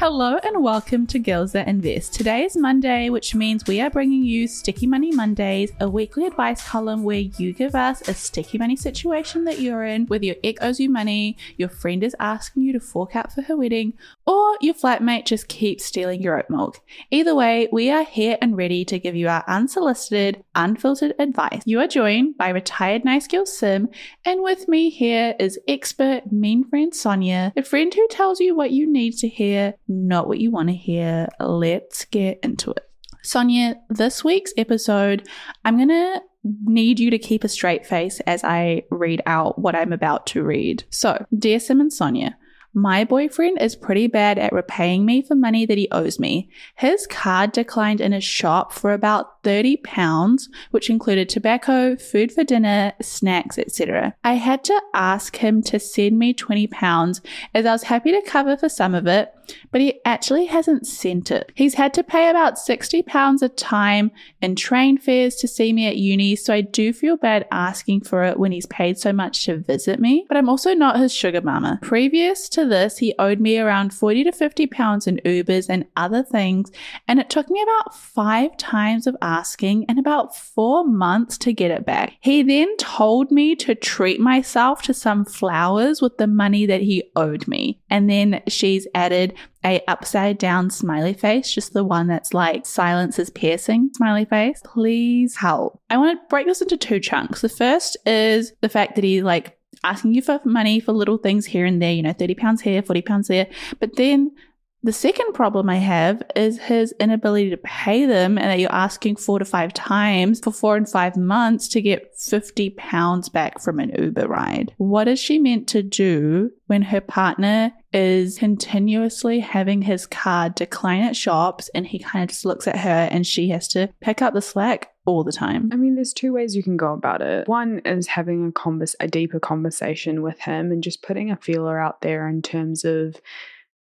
Hello and welcome to Girls That Invest. Today is Monday, which means we are bringing you Sticky Money Mondays, a weekly advice column where you give us a sticky money situation that you're in, whether your ex owes you money, your friend is asking you to fork out for her wedding, or your flatmate just keeps stealing your oat milk. Either way, we are here and ready to give you our unsolicited, unfiltered advice. You are joined by retired nice girl Sim, and with me here is expert mean friend Sonya, a friend who tells you what you need to hear not what you want to hear. Let's get into it. Sonya, this week's episode, I'm going to need you to keep a straight face as I read out what I'm about to read. So, dear Sim and Sonya, my boyfriend is pretty bad at repaying me for money that he owes me. His card declined in a shop for about 30 pounds, which included tobacco, food for dinner, snacks, etc. I had to ask him to send me 20 pounds as I was happy to cover for some of it, but he actually hasn't sent it. He's had to pay about 60 pounds a time in train fares to see me at uni, so I do feel bad asking for it when he's paid so much to visit me, but I'm also not his sugar mama. Previous to this, he owed me around 40 to 50 pounds in Ubers and other things, and it took me about five times of asking and about four months to get it back. He then told me to treat myself to some flowers with the money that he owed me. And then she's added a upside down smiley face, just the one that's like silence is piercing smiley face. Please help. I want to break this into two chunks. The first is the fact that he like asking you for money for little things here and there, you know, 30 pounds here, 40 pounds there. But then the second problem I have is his inability to pay them, and that you're asking four to five times for four and five months to get 50 pounds back from an Uber ride. What is she meant to do when her partner is continuously having his card decline at shops and he kind of just looks at her and she has to pick up the slack all the time? I mean, there's two ways you can go about it. One is having a convers a deeper conversation with him and just putting a feeler out there in terms of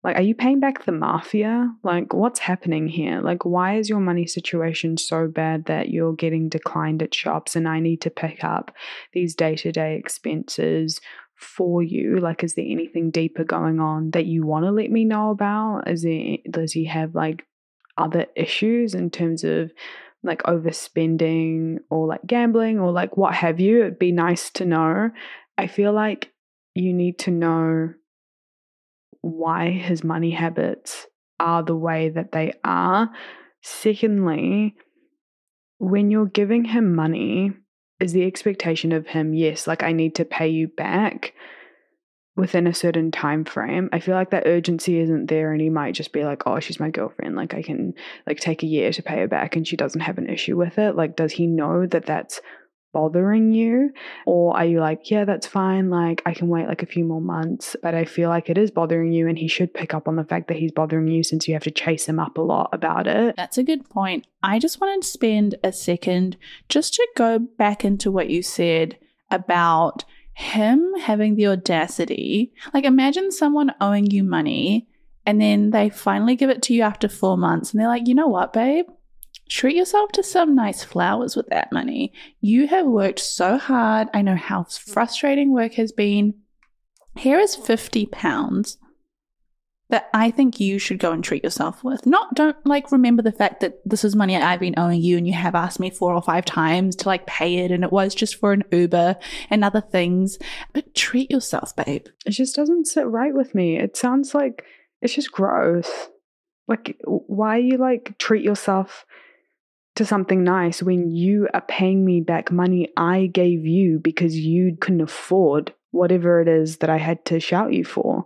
like, are you paying back the mafia? Like, what's happening here? Like, why is your money situation so bad that you're getting declined at shops and I need to pick up these day to day expenses for you? Like, is there anything deeper going on that you want to let me know about? Is there, does he have like other issues in terms of like overspending or like gambling or like what have you? It'd be nice to know. I feel like you need to know why his money habits are the way that they are. Secondly, when you're giving him money, is the expectation of him, yes, like I need to pay you back within a certain time frame. I feel like that urgency isn't there and he might just be like, "Oh, she's my girlfriend, like I can like take a year to pay her back and she doesn't have an issue with it." Like does he know that that's bothering you? Or are you like, yeah, that's fine. Like, I can wait like a few more months, but I feel like it is bothering you. And he should pick up on the fact that he's bothering you since you have to chase him up a lot about it. That's a good point. I just wanted to spend a second just to go back into what you said about him having the audacity. Like, imagine someone owing you money and then they finally give it to you after four months and they're like, you know what, babe? Treat yourself to some nice flowers with that money. You have worked so hard. I know how frustrating work has been. Here is 50 pounds that I think you should go and treat yourself with. Not don't like remember the fact that this is money I've been owing you and you have asked me four or five times to like pay it and it was just for an Uber and other things. But treat yourself, babe. It just doesn't sit right with me. It sounds like it's just gross. Like why you like treat yourself to something nice when you are paying me back money I gave you because you couldn't afford whatever it is that I had to shout you for.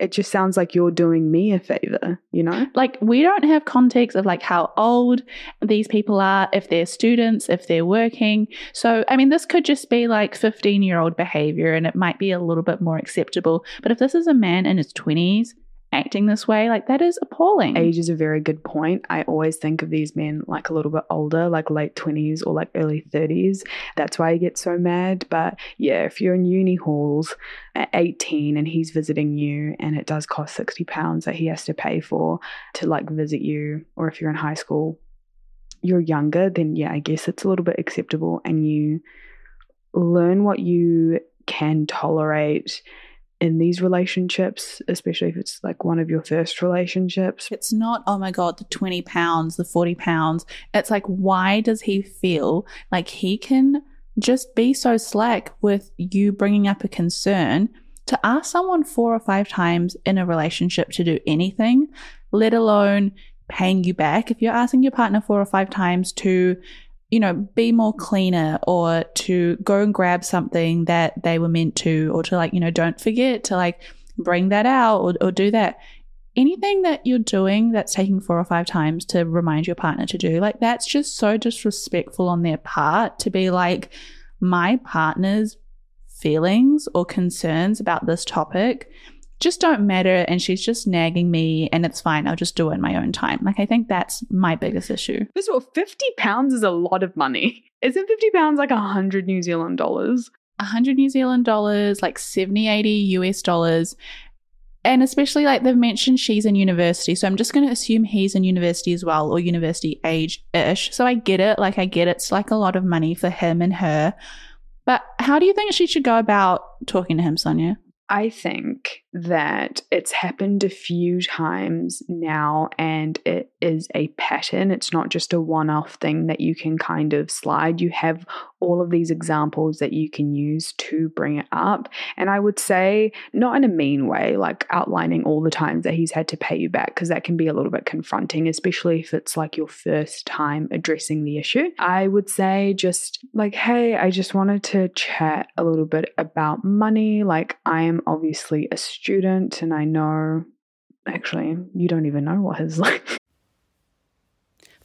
It just sounds like you're doing me a favor, you know? Like, we don't have context of like how old these people are, if they're students, if they're working. So, I mean, this could just be like 15 year old behavior and it might be a little bit more acceptable. But if this is a man in his 20s, acting this way. Like that is appalling. Age is a very good point. I always think of these men like a little bit older, like late 20s or like early 30s. That's why I get so mad. But yeah, if you're in uni halls at 18 and he's visiting you and it does cost 60 pounds that he has to pay for to like visit you, or if you're in high school, you're younger, then yeah, I guess it's a little bit acceptable and you learn what you can tolerate in these relationships, especially if it's like one of your first relationships. It's not, oh my God, the 20 pounds, the 40 pounds. It's like, why does he feel like he can just be so slack with you bringing up a concern to ask someone four or five times in a relationship to do anything, let alone paying you back? If you're asking your partner four or five times to you know, be more cleaner or to go and grab something that they were meant to, or to like, you know, don't forget to like bring that out or, or do that. Anything that you're doing that's taking four or five times to remind your partner to do, like, that's just so disrespectful on their part to be like, my partner's feelings or concerns about this topic just don't matter and she's just nagging me and it's fine. I'll just do it in my own time. Like I think that's my biggest issue. First of all, 50 pounds is a lot of money. Isn't 50 pounds like 100 New Zealand dollars? 100 New Zealand dollars, like 70, 80 US dollars. And especially like they've mentioned she's in university. So I'm just going to assume he's in university as well or university age ish. So I get it. Like I get it. it's like a lot of money for him and her. But how do you think she should go about talking to him, Sonya? I think that it's happened a few times now and it is a pattern. It's not just a one off thing that you can kind of slide. You have all of these examples that you can use to bring it up. And I would say, not in a mean way, like outlining all the times that he's had to pay you back, because that can be a little bit confronting, especially if it's like your first time addressing the issue. I would say, just like, hey, I just wanted to chat a little bit about money. Like, I am obviously a student and I know actually you don't even know what his like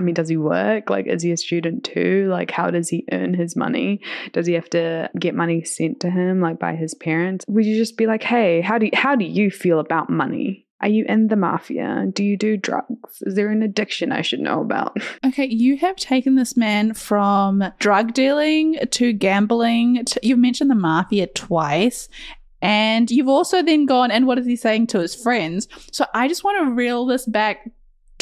I mean, does he work? Like, is he a student too? Like, how does he earn his money? Does he have to get money sent to him, like by his parents? Would you just be like, hey, how do you, how do you feel about money? Are you in the mafia? Do you do drugs? Is there an addiction I should know about? Okay, you have taken this man from drug dealing to gambling. To, you've mentioned the mafia twice. And you've also then gone, and what is he saying to his friends? So I just want to reel this back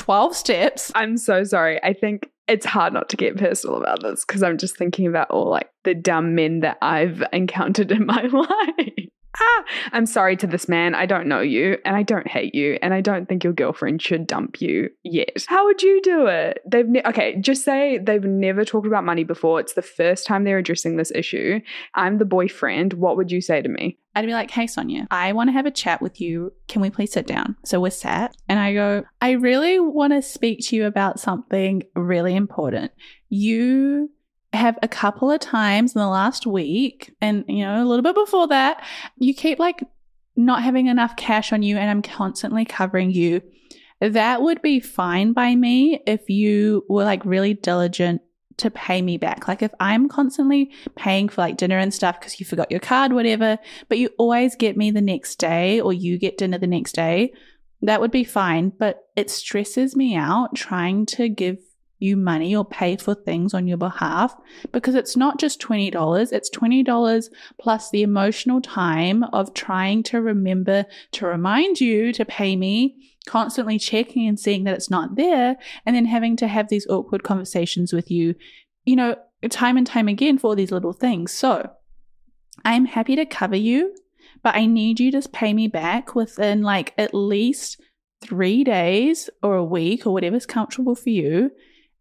12 steps. I'm so sorry. I think it's hard not to get personal about this because I'm just thinking about all like the dumb men that I've encountered in my life ah, I'm sorry to this man. I don't know you and I don't hate you and I don't think your girlfriend should dump you yet. How would you do it? They've ne- okay, just say they've never talked about money before. It's the first time they're addressing this issue. I'm the boyfriend. What would you say to me? I'd be like, hey, Sonya, I want to have a chat with you. Can we please sit down? So we're sat, and I go, I really want to speak to you about something really important. You have a couple of times in the last week and you know a little bit before that you keep like not having enough cash on you and I'm constantly covering you that would be fine by me if you were like really diligent to pay me back. Like if I'm constantly paying for like dinner and stuff because you forgot your card, whatever, but you always get me the next day or you get dinner the next day, that would be fine. But it stresses me out trying to give you money or pay for things on your behalf because it's not just $20, it's $20 plus the emotional time of trying to remember to remind you to pay me, constantly checking and seeing that it's not there, and then having to have these awkward conversations with you, you know, time and time again for these little things. So I'm happy to cover you, but I need you to pay me back within like at least three days or a week or whatever's comfortable for you.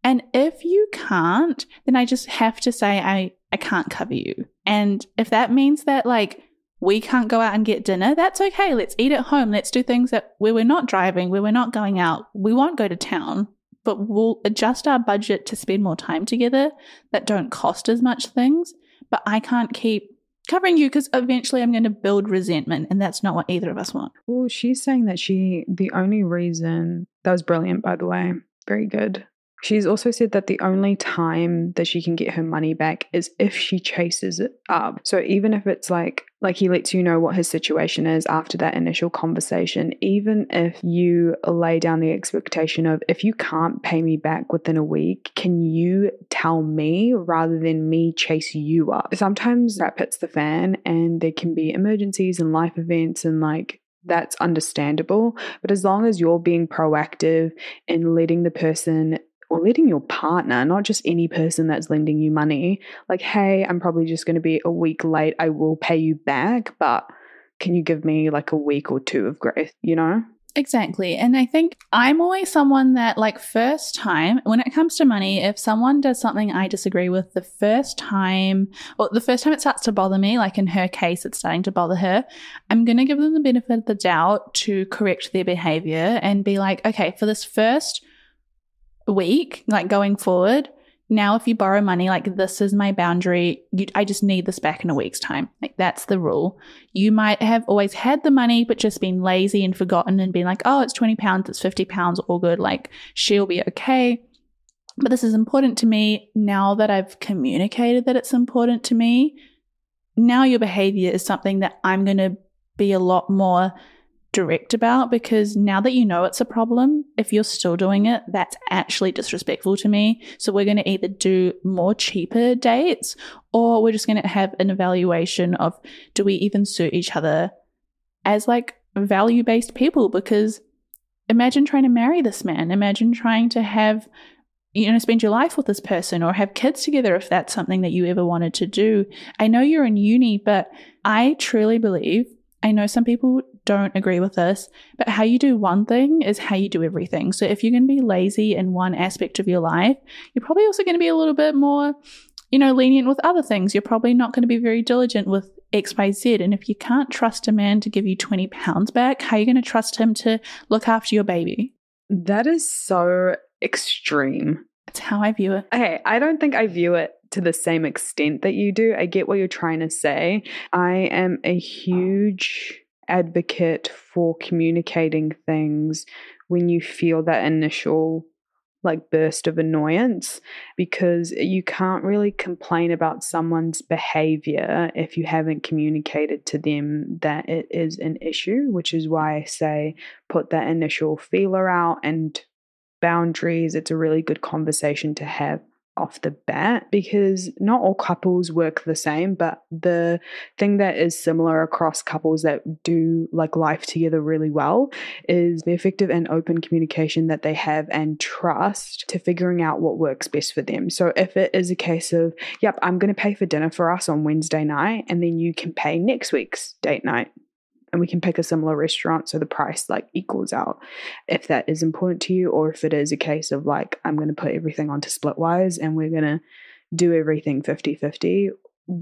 And if you can't, then I just have to say, I, I can't cover you. And if that means that, like, we can't go out and get dinner, that's okay. Let's eat at home. Let's do things that where we're not driving, where we're not going out. We won't go to town, but we'll adjust our budget to spend more time together that don't cost as much things. But I can't keep covering you because eventually I'm going to build resentment, and that's not what either of us want. Well, she's saying that she, the only reason, that was brilliant, by the way. Very good. She's also said that the only time that she can get her money back is if she chases it up. So even if it's like like he lets you know what his situation is after that initial conversation, even if you lay down the expectation of if you can't pay me back within a week, can you tell me rather than me chase you up? Sometimes that hits the fan and there can be emergencies and life events and like that's understandable. But as long as you're being proactive and letting the person or letting your partner, not just any person that's lending you money, like, hey, I'm probably just going to be a week late. I will pay you back, but can you give me like a week or two of grace, you know? Exactly. And I think I'm always someone that, like, first time, when it comes to money, if someone does something I disagree with the first time, or the first time it starts to bother me, like in her case, it's starting to bother her, I'm going to give them the benefit of the doubt to correct their behavior and be like, okay, for this first week, like going forward, now if you borrow money, like this is my boundary, you, I just need this back in a week's time. Like that's the rule. You might have always had the money, but just been lazy and forgotten and been like, oh, it's 20 pounds, it's 50 pounds, all good. Like she'll be okay. But this is important to me now that I've communicated that it's important to me. Now your behavior is something that I'm going to be a lot more direct about because now that you know it's a problem, if you're still doing it, that's actually disrespectful to me. So we're going to either do more cheaper dates or we're just going to have an evaluation of do we even suit each other as like value based people? Because imagine trying to marry this man. Imagine trying to have you know, spend your life with this person or have kids together if that's something that you ever wanted to do. I know you're in uni, but I truly believe I know some people don't agree with this, but how you do one thing is how you do everything. So if you're going to be lazy in one aspect of your life, you're probably also going to be a little bit more, you know, lenient with other things. You're probably not going to be very diligent with XYZ. And if you can't trust a man to give you 20 pounds back, how are you going to trust him to look after your baby? That is so extreme. That's how I view it. Okay, I don't think I view it to the same extent that you do. I get what you're trying to say. I am a huge advocate for communicating things when you feel that initial like burst of annoyance because you can't really complain about someone's behavior if you haven't communicated to them that it is an issue, which is why I say put that initial feeler out and boundaries. It's a really good conversation to have off the bat because not all couples work the same, but the thing that is similar across couples that do like life together really well is the effective and open communication that they have and trust to figuring out what works best for them. So if it is a case of, yep, I'm going to pay for dinner for us on Wednesday night and then you can pay next week's date night and we can pick a similar restaurant so the price like equals out. If that is important to you or if it is a case of like i'm going to put everything onto splitwise and we're going to do everything 50-50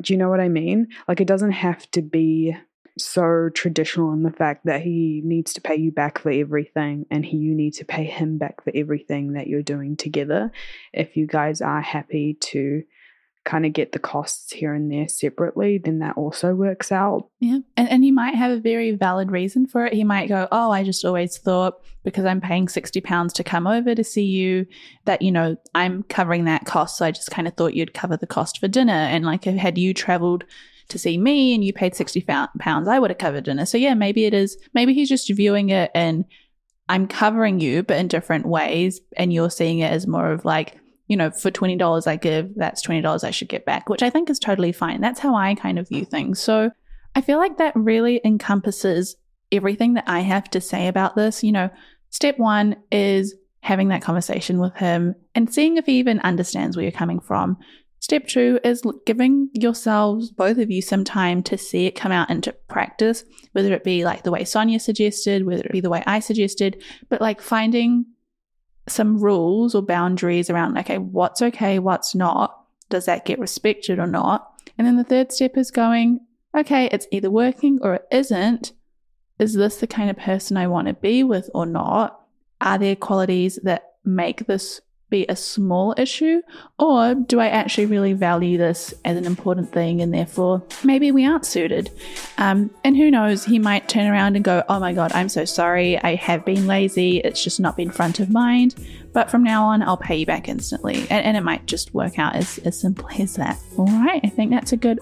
do you know what i mean? Like it doesn't have to be so traditional in the fact that he needs to pay you back for everything and he, you need to pay him back for everything that you're doing together. If you guys are happy to kind of get the costs here and there separately, then that also works out. Yeah. And, and he might have a very valid reason for it. He might go, Oh, I just always thought because I'm paying 60 pounds to come over to see you that, you know, I'm covering that cost. So I just kind of thought you'd cover the cost for dinner. And like, had you traveled to see me and you paid 60 pounds, I would have covered dinner. So yeah, maybe it is, maybe he's just viewing it and I'm covering you, but in different ways. And you're seeing it as more of like, you know, for $20 I give, that's $20 I should get back, which I think is totally fine. That's how I kind of view things. So I feel like that really encompasses everything that I have to say about this. You know, step one is having that conversation with him and seeing if he even understands where you're coming from. Step two is giving yourselves, both of you, some time to see it come out into practice, whether it be like the way Sonya suggested, whether it be the way I suggested, but like finding some rules or boundaries around, okay, what's okay, what's not. Does that get respected or not? And then the third step is going, okay, it's either working or it isn't. Is this the kind of person I want to be with or not? Are there qualities that make this be a small issue? Or do I actually really value this as an important thing and therefore maybe we aren't suited? Um, and who knows, he might turn around and go, oh my God, I'm so sorry. I have been lazy. It's just not been front of mind. But from now on, I'll pay you back instantly. And, and it might just work out as, as simple as that. All right, I think that's a good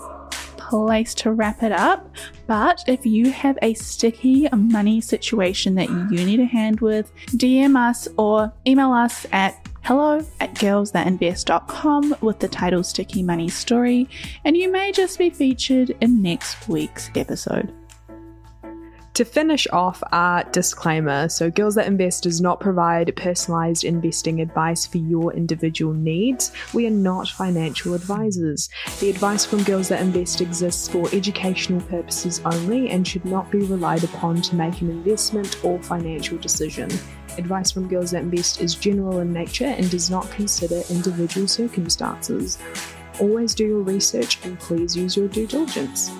place to wrap it up. But if you have a sticky money situation that you need a hand with, DM us or email us at hello at girlsthatinvest.com with the title Sticky Money Story, and you may just be featured in next week's episode. To finish off our disclaimer so, Girls That Invest does not provide personalized investing advice for your individual needs. We are not financial advisors. The advice from Girls That Invest exists for educational purposes only and should not be relied upon to make an investment or financial decision. Advice from Girls That Invest is general in nature and does not consider individual circumstances. Always do your research and please use your due diligence.